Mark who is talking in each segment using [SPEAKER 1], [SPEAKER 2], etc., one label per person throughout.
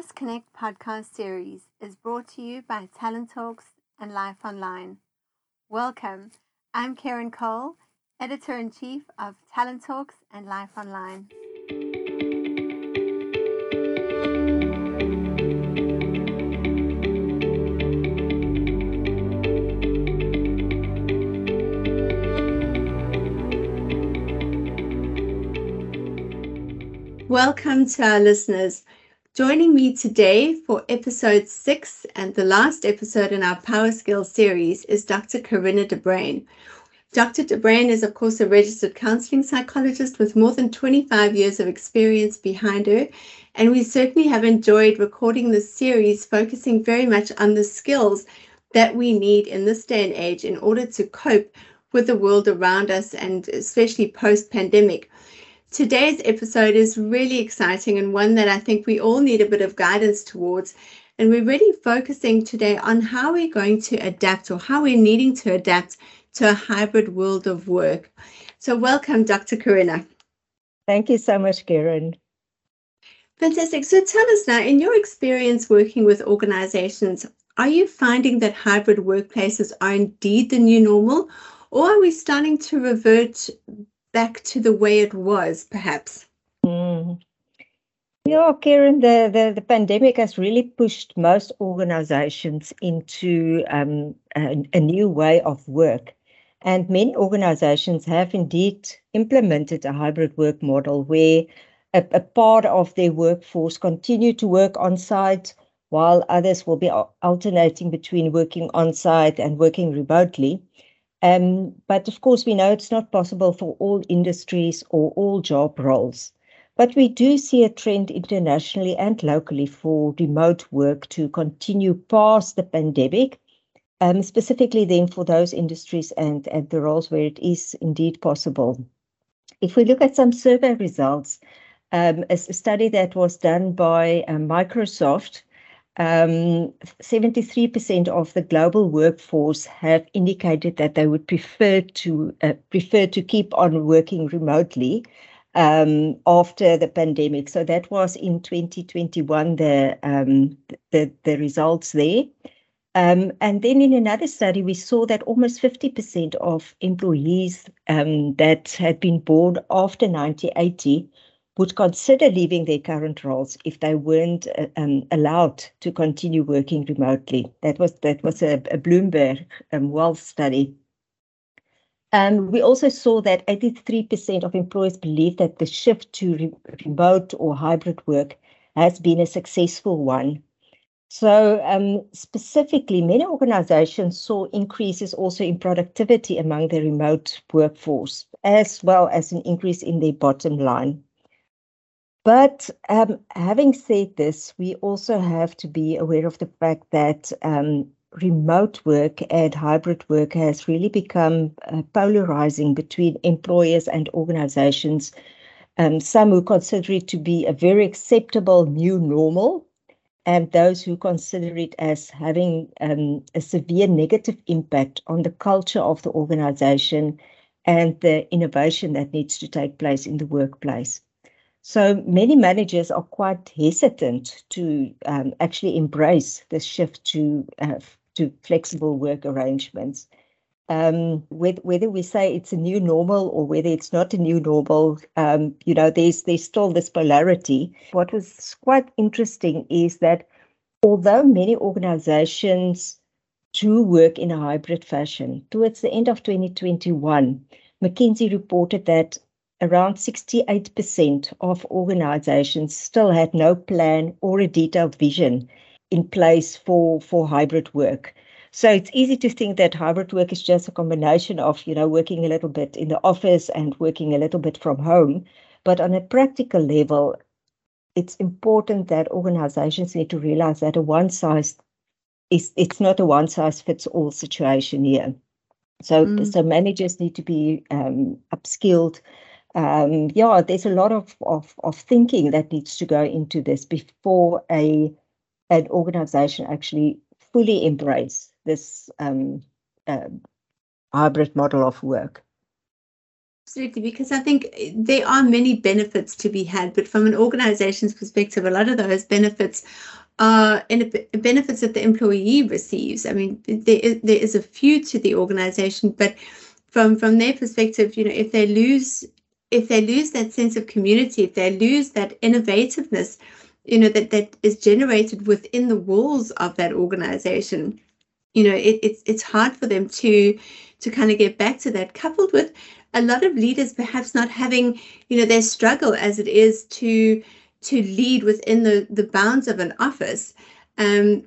[SPEAKER 1] This Connect podcast series is brought to you by Talent Talks and Life Online. Welcome. I'm Karen Cole, editor in chief of Talent Talks and Life Online. Welcome to our listeners. Joining me today for episode six and the last episode in our Power Skills series is Dr. Corinna de Bruin. Dr. de Bruin is, of course, a registered counseling psychologist with more than 25 years of experience behind her. And we certainly have enjoyed recording this series, focusing very much on the skills that we need in this day and age in order to cope with the world around us and especially post pandemic. Today's episode is really exciting and one that I think we all need a bit of guidance towards. And we're really focusing today on how we're going to adapt or how we're needing to adapt to a hybrid world of work. So, welcome, Dr. Corinna.
[SPEAKER 2] Thank you so much, Karen.
[SPEAKER 1] Fantastic. So, tell us now, in your experience working with organizations, are you finding that hybrid workplaces are indeed the new normal, or are we starting to revert back to the way it was, perhaps?
[SPEAKER 2] Mm. Yeah, Karen, the, the, the, pandemic has really pushed most organizations into um, a, a new way of work. And many organizations have indeed implemented a hybrid work model where a, a, part of their workforce continue to work on site while others will be alternating between working on site and working remotely. Um, but of course, we know it's not possible for all industries or all job roles. But we do see a trend internationally and locally for remote work to continue past the pandemic, um, specifically then for those industries and, and the roles where it is indeed possible. If we look at some survey results, um, a, study that was done by uh, Microsoft um, 73% of the global workforce have indicated that they would prefer to uh, prefer to keep on working remotely um, after the pandemic. So that was in 2021 the um, the, the results there. Um, and then in another study, we saw that almost 50% of employees um, that had been born after 1980 would consider leaving their current roles if they weren't uh, um, allowed to continue working remotely. That was that was a, a Bloomberg um, Wealth study. Um, we also saw that 83% of employers believe that the shift to re- remote or hybrid work has been a successful one. So, um, specifically, many organizations saw increases also in productivity among the remote workforce, as well as an increase in their bottom line. But um, having said this, we also have to be aware of the fact that um, remote work and hybrid work has really become uh, polarizing between employers and organizations. Um, some who consider it to be a very acceptable new normal, and those who consider it as having um, a severe negative impact on the culture of the organization and the innovation that needs to take place in the workplace. So many managers are quite hesitant to um, actually embrace the shift to uh, to flexible work arrangements. Um, whether, whether we say it's a new normal or whether it's not a new normal, um, you know, there's there's still this polarity. What was quite interesting is that although many organizations do work in a hybrid fashion, towards the end of 2021, McKinsey reported that around 68% of organizations still had no plan or a detailed vision in place for, for hybrid work. So it's easy to think that hybrid work is just a combination of, you know, working a little bit in the office and working a little bit from home. But on a practical level, it's important that organizations need to realize that a one size is it's not a one size fits all situation here. So, mm. so managers need to be um, upskilled um, yeah, there's a lot of, of, of thinking that needs to go into this before a an organization actually fully embrace this um, uh, hybrid model of work.
[SPEAKER 1] Absolutely, because I think there are many benefits to be had, but from an organization's perspective, a lot of those benefits are benefits that the employee receives. I mean, there is, there is a few to the organization, but from from their perspective, you know, if they lose if they lose that sense of community, if they lose that innovativeness, you know, that that is generated within the walls of that organization, you know, it, it's it's hard for them to to kind of get back to that. Coupled with a lot of leaders perhaps not having, you know, their struggle as it is to to lead within the the bounds of an office. Um,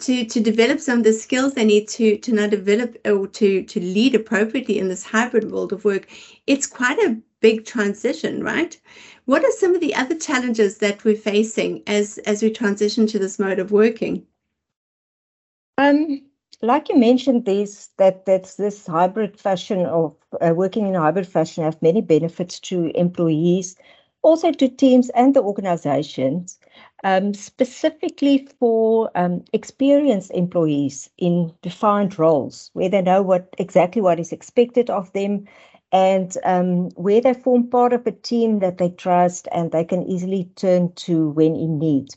[SPEAKER 1] to to develop some of the skills they need to to now develop or to to lead appropriately in this hybrid world of work it's quite a big transition right? What are some of the other challenges that we're facing as as we transition to this mode of working?
[SPEAKER 2] Um like you mentioned this that that's this hybrid fashion of uh, working in hybrid fashion have many benefits to employees also to teams and the organizations um, specifically for um, experienced employees in defined roles where they know what exactly what is expected of them and um, where they form part of a team that they trust and they can easily turn to when in need.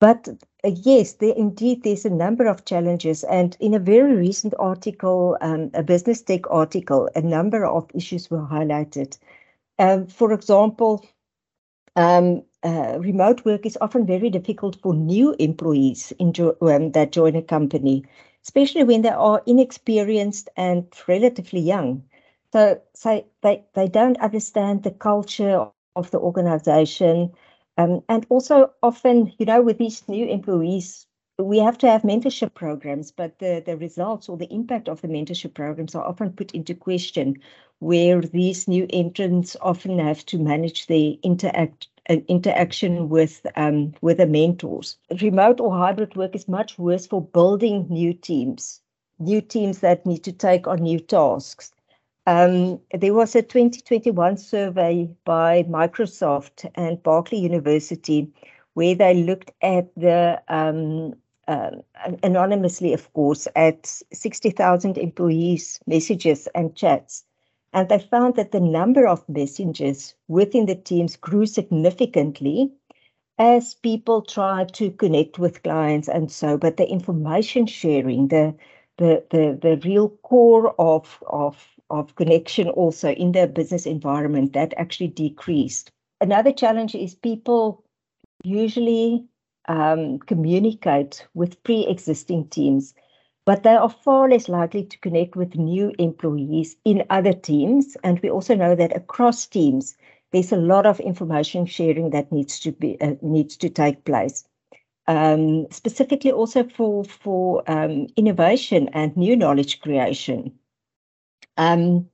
[SPEAKER 2] But uh, yes, there indeed there's a number of challenges, and in a very recent article, um, a Business Tech article, a number of issues were highlighted. Um, for example, um, uh, remote work is often very difficult for new employees jo um, that join a company, especially when they are inexperienced and relatively young. So, so they, they don't understand the culture of the organization. Um, and also often, you know, with these new employees, we have to have mentorship programs, but the, the results or the impact of the mentorship programs are often put into question, where these new entrants often have to manage the interact uh, interaction with um, with the mentors. Remote or hybrid work is much worse for building new teams, new teams that need to take on new tasks. Um, there was a 2021 survey by Microsoft and Berkeley University where they looked at the um, uh, anonymously, of course, at 60,000 employees' messages and chats. And they found that the number of messages within the teams grew significantly as people tried to connect with clients and so, but the information sharing, the the the, the real core of of of connection also in their business environment that actually decreased. Another challenge is people usually um, communicate with pre-existing teams, but they are far less likely to connect with new employees in other teams. And we also know that across teams, there's a lot of information sharing that needs to be uh, needs to take place. Um, specifically also for for um, innovation and new knowledge creation. Um,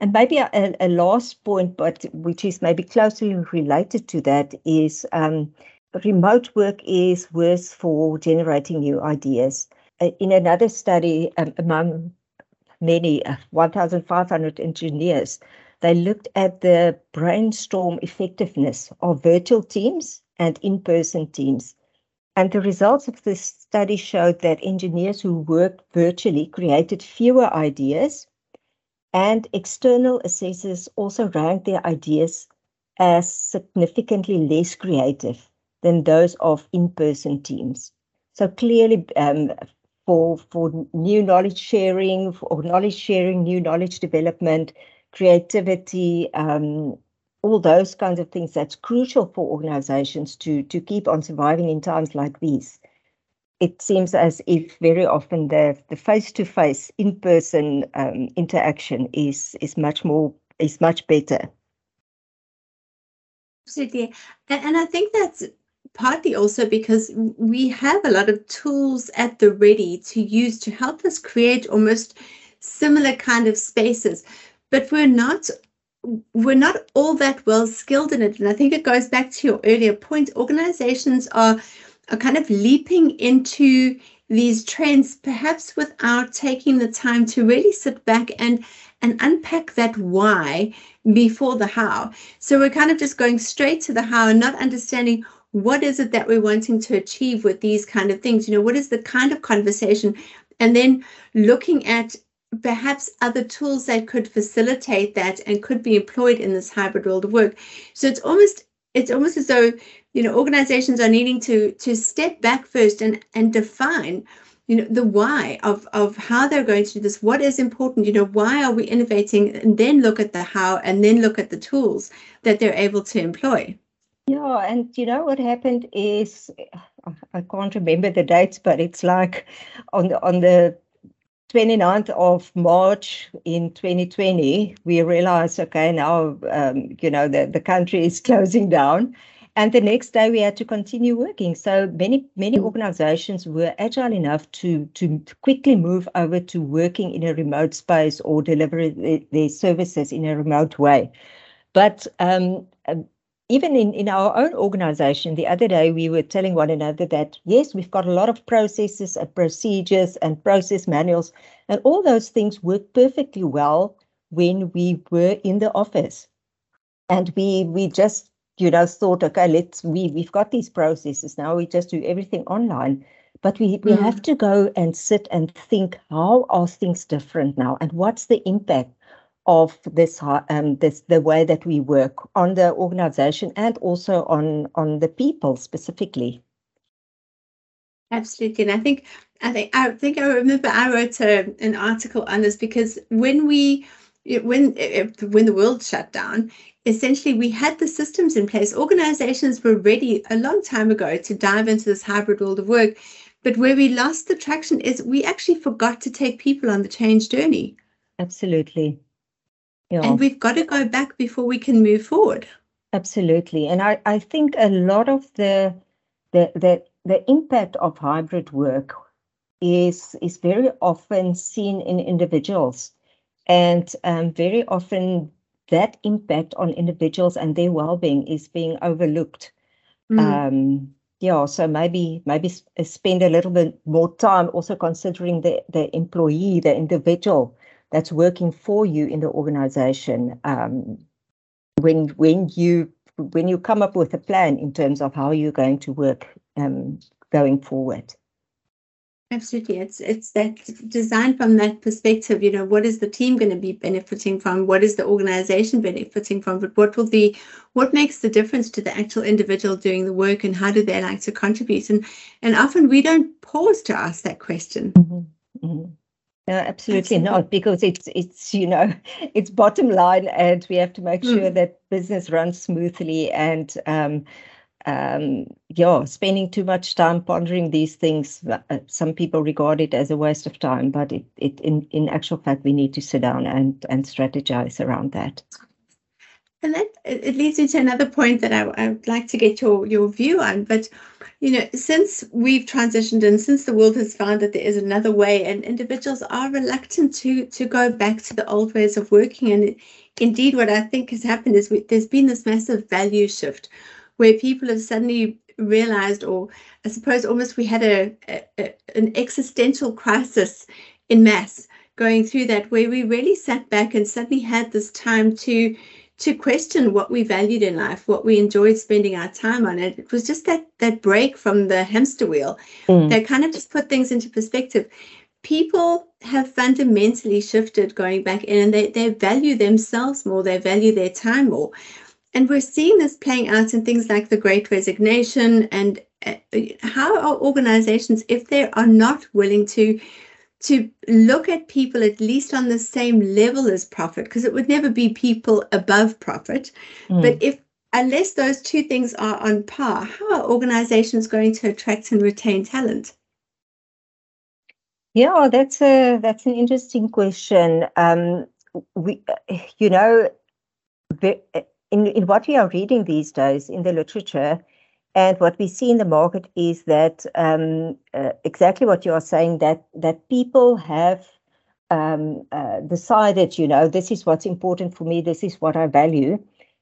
[SPEAKER 2] and maybe a, a, last point, but which is maybe closely related to that, is um, remote work is worse for generating new ideas. Uh, in another study um, among many, uh, 1,500 engineers, they looked at the brainstorm effectiveness of virtual teams and in person teams. And the results of this study showed that engineers who worked virtually created fewer ideas and external assessors also ranked their ideas as significantly less creative than those of in-person teams. So clearly, um, for for new knowledge sharing or knowledge sharing, new knowledge development, creativity, um, all those kinds of things, that's crucial for organizations to to keep on surviving in times like these it seems as if very often the the face to face in person um, interaction is is much more is much better.
[SPEAKER 1] Absolutely, and, and I think that's partly also because we have a lot of tools at the ready to use to help us create almost similar kind of spaces, but we're not we're not all that well skilled in it. And I think it goes back to your earlier point. Organizations are are kind of leaping into these trends, perhaps without taking the time to really sit back and and unpack that why before the how. So we're kind of just going straight to the how and not understanding what is it that we're wanting to achieve with these kind of things. You know, what is the kind of conversation? And then looking at perhaps other tools that could facilitate that and could be employed in this hybrid world of work. So it's almost it's almost as though you know organizations are needing to to step back first and and define you know the why of of how they're going to do this what is important you know why are we innovating and then look at the how and then look at the tools that they're able to employ
[SPEAKER 2] yeah and you know what happened is i can't remember the dates but it's like on the on the 29th of March in 2020, we realized, okay, now, um, you know, the, the country is closing down. And the next day we had to continue working. So many, many organizations were agile enough to, to quickly move over to working in a remote space or deliver their services in a remote way. But um, even in, in our own organization, the other day we were telling one another that yes, we've got a lot of processes and procedures and process manuals, and all those things work perfectly well when we were in the office. And we we just, you know, thought, okay, let's we we've got these processes now, we just do everything online. But we, we mm. have to go and sit and think how are things different now and what's the impact of this um, this the way that we work on the organization and also on on the people specifically
[SPEAKER 1] absolutely and i think i think i think i remember i wrote a, an article on this because when we when when the world shut down essentially we had the systems in place organizations were ready a long time ago to dive into this hybrid world of work but where we lost the traction is we actually forgot to take people on the change journey
[SPEAKER 2] absolutely
[SPEAKER 1] yeah. And we've got to go back before we can move forward.
[SPEAKER 2] Absolutely. And I, I think a lot of the the the the impact of hybrid work is is very often seen in individuals. And um, very often that impact on individuals and their well-being is being overlooked. Mm. Um, yeah, so maybe maybe spend a little bit more time also considering the the employee, the individual, that's working for you in the organization um, when when you when you come up with a plan in terms of how you're going to work um, going forward
[SPEAKER 1] absolutely it's it's that design from that perspective you know what is the team going to be benefiting from what is the organization benefiting from but what will be what makes the difference to the actual individual doing the work and how do they like to contribute and and often we don't pause to ask that question mm-hmm.
[SPEAKER 2] Mm-hmm. No, absolutely, absolutely, not, because it's it's you know it's bottom line, and we have to make mm. sure that business runs smoothly. And um, um, yeah, spending too much time pondering these things, uh, some people regard it as a waste of time, but it it in in actual fact we need to sit down and and strategize around that.
[SPEAKER 1] And that it leads me to another point that I, I would like to get your your view on, but you know, since we've transitioned and since the world has found that there is another way, and individuals are reluctant to to go back to the old ways of working. And indeed, what I think has happened is we, there's been this massive value shift, where people have suddenly realized, or I suppose almost we had a, a an existential crisis in mass going through that, where we really sat back and suddenly had this time to to question what we valued in life, what we enjoyed spending our time on. It, it was just that that break from the hamster wheel mm. that kind of just put things into perspective. People have fundamentally shifted going back in and they, they value themselves more, they value their time more. And we're seeing this playing out in things like the great resignation and uh, how are organizations, if they are not willing to to look at people at least on the same level as profit because it would never be people above profit. Mm. but if unless those two things are on par how are organizations going to attract and retain talent?
[SPEAKER 2] Yeah that's a that's an interesting question. Um we you know in in what we are reading these days in the literature and what we see in the market is that um, uh, exactly what you are saying that that people have um, uh, decided, you know, this is what's important for me, this is what I value.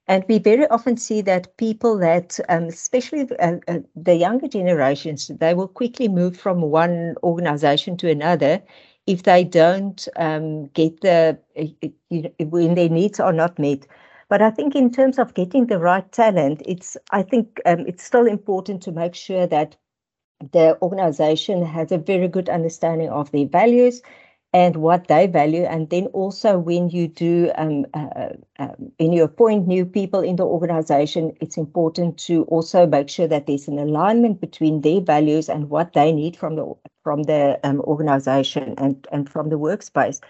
[SPEAKER 2] And we very often see that people that, um, especially uh, uh the younger generations, they will quickly move from one organization to another if they don't um, get the, uh, know, when their needs are not met. But I think in terms of getting the right talent, it's I think um, it's still important to make sure that the organization has a very good understanding of their values and what they value. And then also when you do, um, uh, um, when you appoint new people in the organization, it's important to also make sure that there's an alignment between their values and what they need from the from the um, organization and, and from the workspace.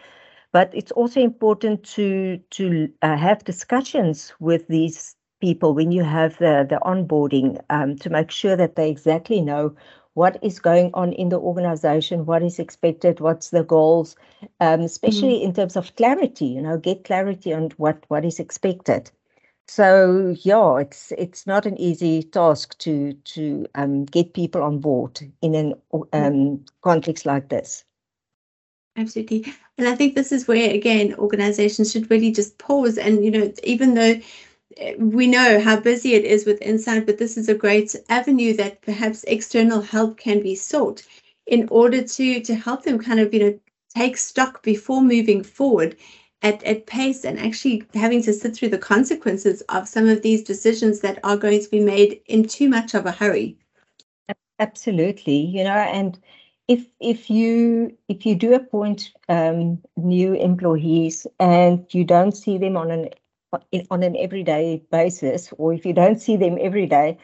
[SPEAKER 2] But it's also important to to uh, have discussions with these people when you have the, the onboarding um, to make sure that they exactly know what is going on in the organization, what is expected, what's the goals, um, especially mm. in terms of clarity, you know, get clarity on what, what is expected. So yeah, it's it's not an easy task to to um, get people on board in an um, context like this.
[SPEAKER 1] Absolutely, and I think this is where again organizations should really just pause and you know even though eh, we know how busy it is with Inside, but this is a great avenue that perhaps external help can be sought in order to to help them kind of you know take stock before moving forward at, at pace and actually having to sit through the consequences of some of these decisions that are going to be made in too much of a hurry.
[SPEAKER 2] Absolutely, you know, and if if you if you do appoint um, new employees and you don't see them on an on an everyday basis, or if you don't see them every day,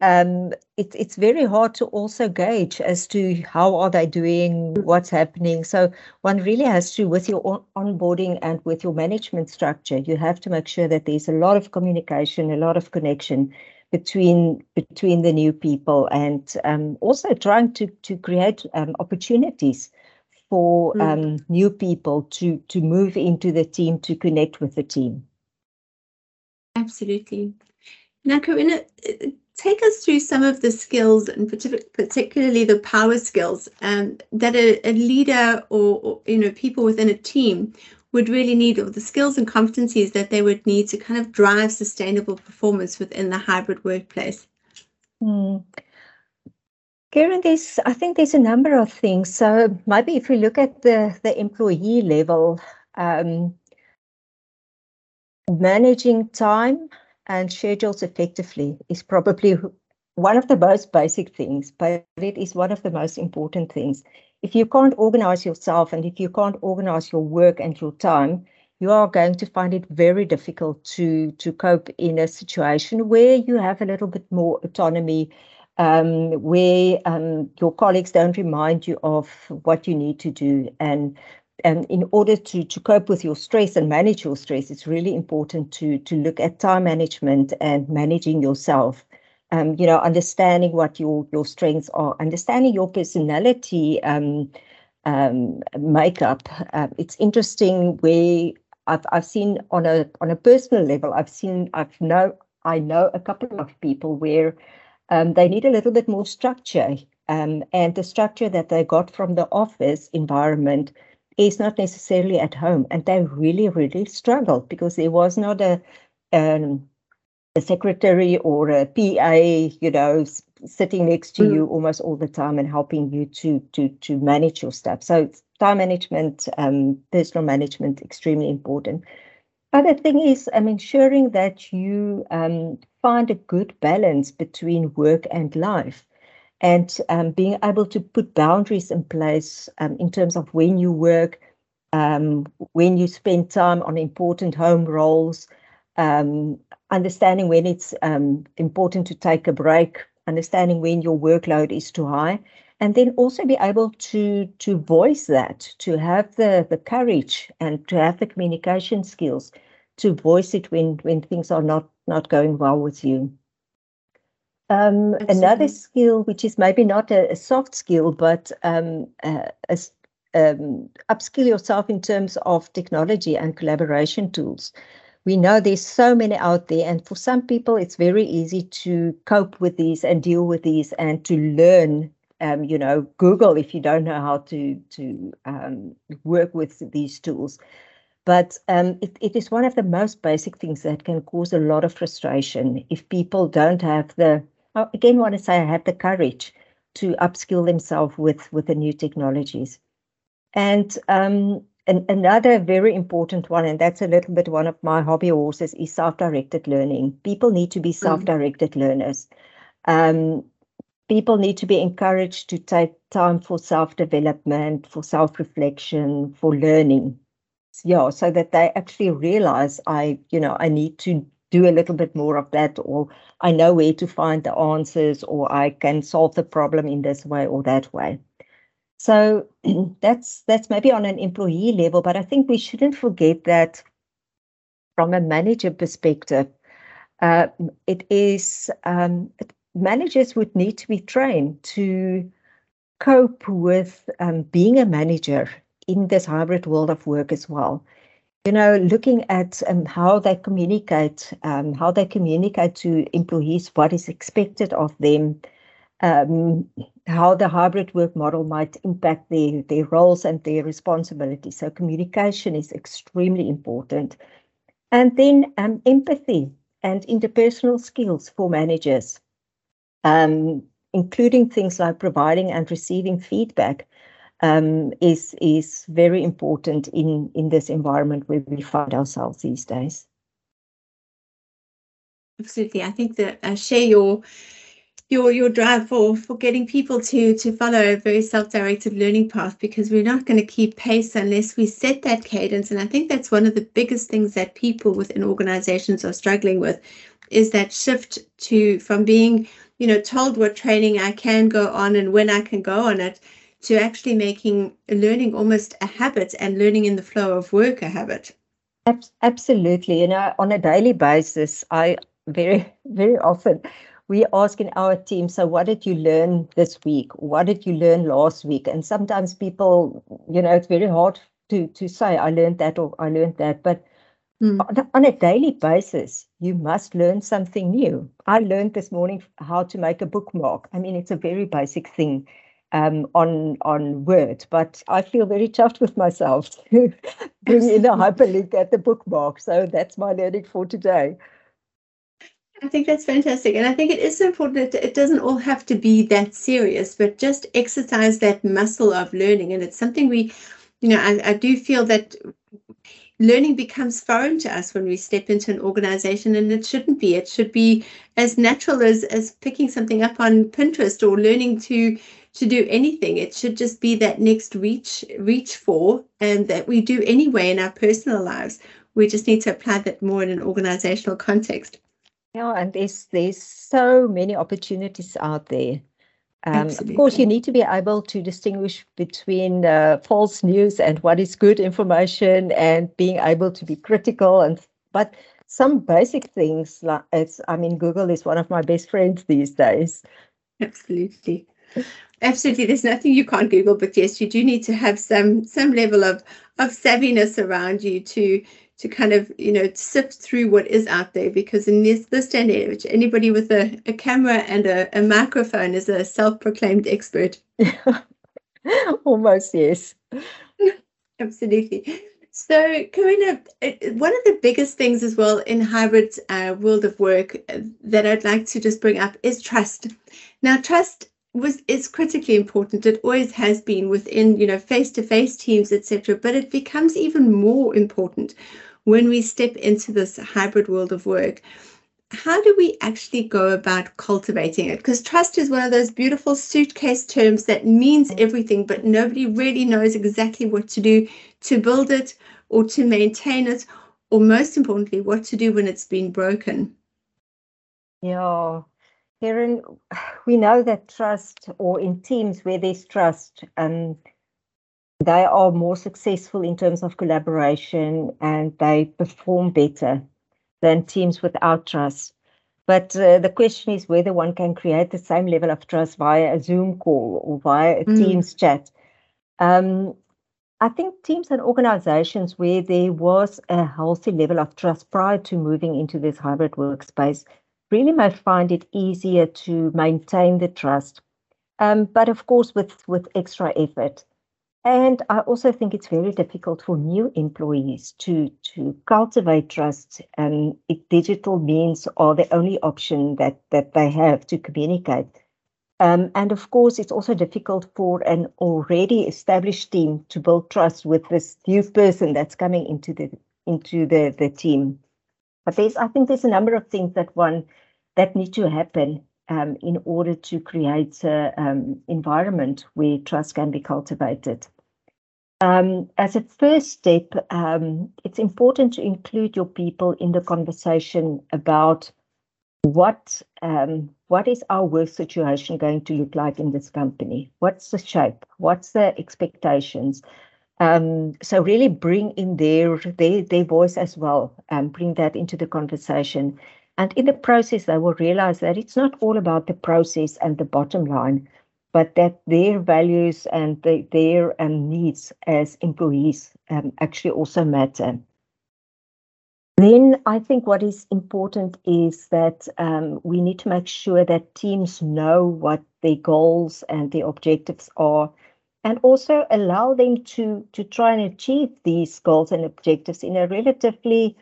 [SPEAKER 2] um, it, it's very hard to also gauge as to how are they doing, what's happening. So one really has to, with your on- onboarding and with your management structure, you have to make sure that there's a lot of communication, a lot of connection between between the new people, and um, also trying to to create um, opportunities for mm. Um, new people to to move into the team, to connect with the team.
[SPEAKER 1] Absolutely. Now, Corinna, take us through some of the skills, and particularly the power skills, um, that a, a leader or, or, you know people within a team would really need, or the skills and competencies that they would need to kind of drive sustainable performance within the hybrid workplace.
[SPEAKER 2] Hmm. Karen, there's I think there's a number of things. So maybe if we look at the the employee level. Um, managing time and schedules effectively is probably one of the most basic things, but it is one of the most important things. If you can't organize yourself and if you can't organize your work and your time, you are going to find it very difficult to to cope in a situation where you have a little bit more autonomy, um, where um, your colleagues don't remind you of what you need to do, and and in order to, to cope with your stress and manage your stress, it's really important to, to look at time management and managing yourself. Um, you know, understanding what your, your strengths are, understanding your personality um, um, makeup. Uh, it's interesting where I've, I've seen on a on a personal level, I've seen I've know I know a couple of people where um, they need a little bit more structure, um, and the structure that they got from the office environment is not necessarily at home. And they really, really struggled because there was not a, um, a secretary or a PA, you know, sitting next to mm. you almost all the time and helping you to to to manage your stuff. So time management, um, personal management, extremely important. Other thing is um, ensuring that you um, find a good balance between work and life and um, being able to put boundaries in place um, in terms of when you work, um, when you spend time on important home roles, um, understanding when it's um, important to take a break, understanding when your workload is too high, and then also be able to to voice that, to have the the courage and to have the communication skills to voice it when when things are not not going well with you. Um, another skill, which is maybe not a, a soft skill, but um, uh, a, um, upskill yourself in terms of technology and collaboration tools. We know there's so many out there, and for some people, it's very easy to cope with these and deal with these and to learn. Um, you know, Google if you don't know how to to um, work with these tools. But um, it, it is one of the most basic things that can cause a lot of frustration if people don't have the again want to say I have the courage to upskill themselves with, with the new technologies. And um, and another very important one, and that's a little bit one of my hobby horses, is self-directed learning. People need to be mm. self-directed mm. learners. Um, people need to be encouraged to take time for self-development, for self-reflection, for learning. Yeah, so that they actually realize I, you know, I need to do a little bit more of that, or I know where to find the answers, or I can solve the problem in this way or that way. So that's that's maybe on an employee level, but I think we shouldn't forget that from a manager perspective, uh, it is um, managers would need to be trained to cope with um, being a manager in this hybrid world of work as well. You know, looking at um, how they communicate, um, how they communicate to employees what is expected of them, um, how the hybrid work model might impact their, their roles and their responsibilities. So communication is extremely important. And then um, empathy and interpersonal skills for managers um, including things like providing and receiving feedback, um, is is very important in in this environment where we find ourselves these days.
[SPEAKER 1] Absolutely, I think that uh, share your your your drive for for getting people to to follow a very self-directed learning path because we're not going to keep pace unless we set that cadence and i think that's one of the biggest things that people within organizations are struggling with is that shift to from being you know, told what training I can go on and when I can go on it, to actually making learning almost a habit and learning in the flow of work a habit.
[SPEAKER 2] Absolutely. You know, on a daily basis, I very, very often we ask in our team, so what did you learn this week? What did you learn last week? And sometimes people, you know, it's very hard to to say I learned that or I learned that. But Mm. On a daily basis, you must learn something new. I learned this morning how to make a bookmark. I mean, it's a very basic thing um, on on Word, but I feel very chuffed with myself to bring in a hyperlink at the bookmark. So that's my learning for today.
[SPEAKER 1] I think that's fantastic. And I think it is important that it doesn't all have to be that serious, but just exercise that muscle of learning. And it's something we, you know, I, I do feel that learning becomes foreign to us when we step into an organization and it shouldn't be it should be as natural as as picking something up on pinterest or learning to to do anything it should just be that next reach reach for and that we do anyway in our personal lives we just need to apply that more in an organizational context
[SPEAKER 2] yeah and there's there's so many opportunities out there um, of course, you need to be able to distinguish between uh, false news and what is good information, and being able to be critical. And but some basic things, like it's, I mean, Google is one of my best friends these days.
[SPEAKER 1] Absolutely, absolutely. There's nothing you can't Google, but yes, you do need to have some some level of of savviness around you to to kind of you know sift through what is out there because in this this day and age anybody with a, a camera and a, a microphone is a self-proclaimed expert
[SPEAKER 2] almost yes
[SPEAKER 1] absolutely so Karina, one of the biggest things as well in hybrid uh, world of work uh, that I'd like to just bring up is trust. Now, trust was is critically important. It always has been within you know face to face teams, etc. But it becomes even more important when we step into this hybrid world of work how do we actually go about cultivating it? Because trust is one of those beautiful suitcase terms that means everything, but nobody really knows exactly what to do to build it or to maintain it, or most importantly, what to do when it's been broken.
[SPEAKER 2] Yeah, Karen, we know that trust, or in teams where there's trust, um, they are more successful in terms of collaboration and they perform better than teams without trust. But uh, the question is whether one can create the same level of trust via a Zoom call or via a mm. Teams chat. Um, I think teams and organizations where there was a healthy level of trust prior to moving into this hybrid workspace really might find it easier to maintain the trust. Um, but of course, with, with extra effort. And I also think it's very difficult for new employees to, to cultivate trust. And digital means are the only option that, that they have to communicate. Um, and of course, it's also difficult for an already established team to build trust with this new person that's coming into the into the, the team. But there's, I think, there's a number of things that one that need to happen. um, in order to create an um, environment where trust can be cultivated. Um, as a first step, um, it's important to include your people in the conversation about what um, what is our work situation going to look like in this company? What's the shape? What's the expectations? Um, so really bring in their their their voice as well and bring that into the conversation. And in the process, they will realize that it's not all about the process and the bottom line, but that their values and the, their um, needs as employees um, actually also matter. Then I think what is important is that um, we need to make sure that teams know what their goals and their objectives are, and also allow them to, to try and achieve these goals and objectives in a relatively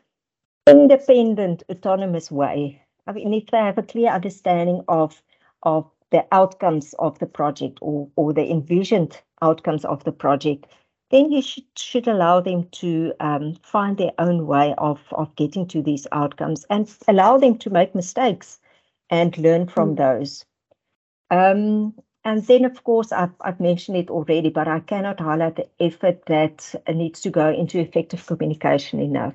[SPEAKER 2] independent, autonomous way. I mean, if they have a clear understanding of, of the outcomes of the project or, or the envisioned outcomes of the project, then you should, should allow them to um, find their own way of, of getting to these outcomes and allow them to make mistakes and learn from mm. those. Um, and then, of course, I've, I've mentioned it already, but I cannot highlight the effort that needs to go into effective communication enough.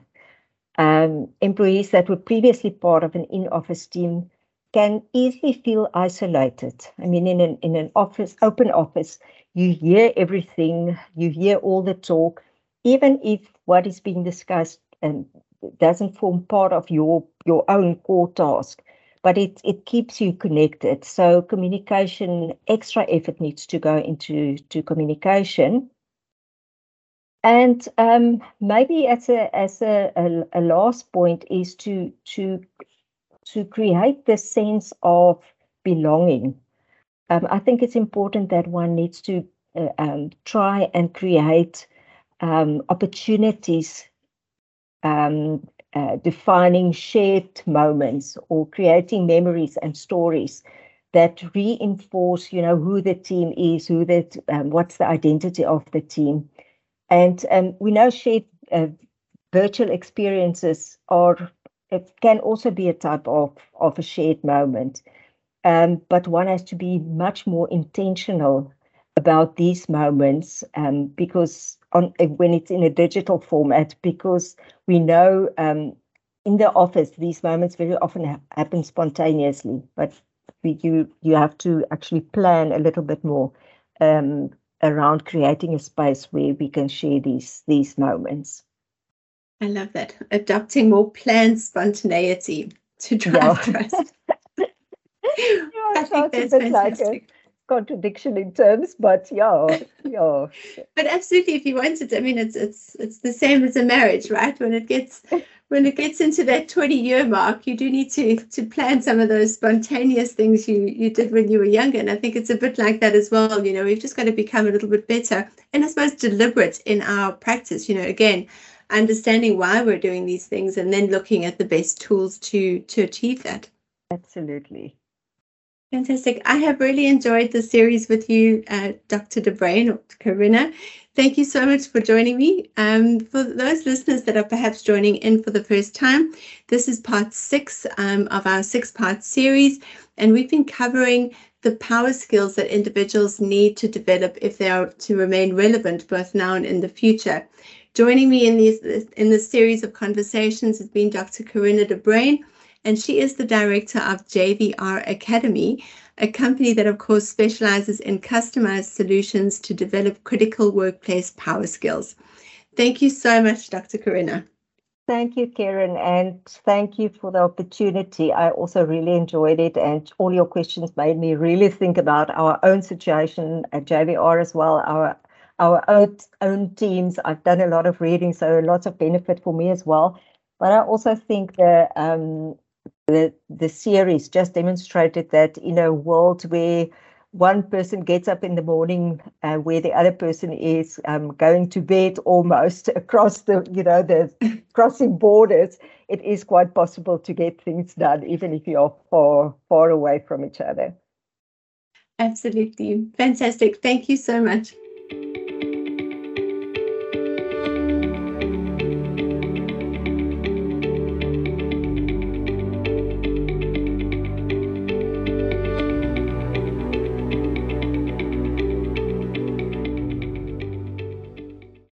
[SPEAKER 2] Um, employees that were previously part of an in-office team can easily feel isolated. I mean, in an in an office, open office, you hear everything, you hear all the talk, even if what is being discussed and doesn't form part of your your own core task, but it it keeps you connected. So communication, extra effort needs to go into to communication. And um, maybe as a as a, a, a last point is to to to create this sense of belonging. Um, I think it's important that one needs to uh, um, try and create um, opportunities um, uh, defining shared moments or creating memories and stories that reinforce, you know, who the team is, who that, um, what's the identity of the team. And um, we know shared uh, virtual experiences are it can also be a type of, of a shared moment. Um, but one has to be much more intentional about these moments um, because on when it's in a digital format, because we know um, in the office these moments very often ha- happen spontaneously, but we, you you have to actually plan a little bit more um, around creating a space where we can share these these moments.
[SPEAKER 1] I love that. Adopting more planned spontaneity to drive yeah. trust.
[SPEAKER 2] I think that's fantastic. Like contradiction in terms, but yeah, yeah.
[SPEAKER 1] but absolutely, if you wanted, I mean, it's it's it's the same as a marriage, right? When it gets when it gets into that 20 year mark, you do need to to plan some of those spontaneous things you you did when you were younger. And I think it's a bit like that as well. You know, we've just got to become a little bit better and I suppose deliberate in our practice. You know, again, understanding why we're doing these things and then looking at the best tools to to achieve that.
[SPEAKER 2] Absolutely.
[SPEAKER 1] Fantastic. I have really enjoyed the series with you uh, dr de bruyn or corinna thank you so much for joining me. Um, for those listeners that are perhaps joining in for the first time this is part six um, of our six part series and we've been covering the power skills that individuals need to develop if they are to remain relevant both now and in the future Joining me in these in this series of conversations has been Dr. Corinna de Bruyn, and she is the director of JVR Academy, a company that, of course, specializes in customized solutions to develop critical workplace power skills. Thank you so much, Dr. Corinna.
[SPEAKER 2] Thank you, Karen, and thank you for the opportunity. I also really enjoyed it, and all your questions made me really think about our own situation at JVR as well, our our own, own teams. I've done a lot of reading, so lots of benefit for me as well. But I also think the um, the the series just demonstrated that in a world where one person gets up in the morning uh, where the other person is um, going to bed almost across the you know the crossing borders it is quite possible to get things done even if you're far far away from each other
[SPEAKER 1] absolutely fantastic thank you so much Thank you.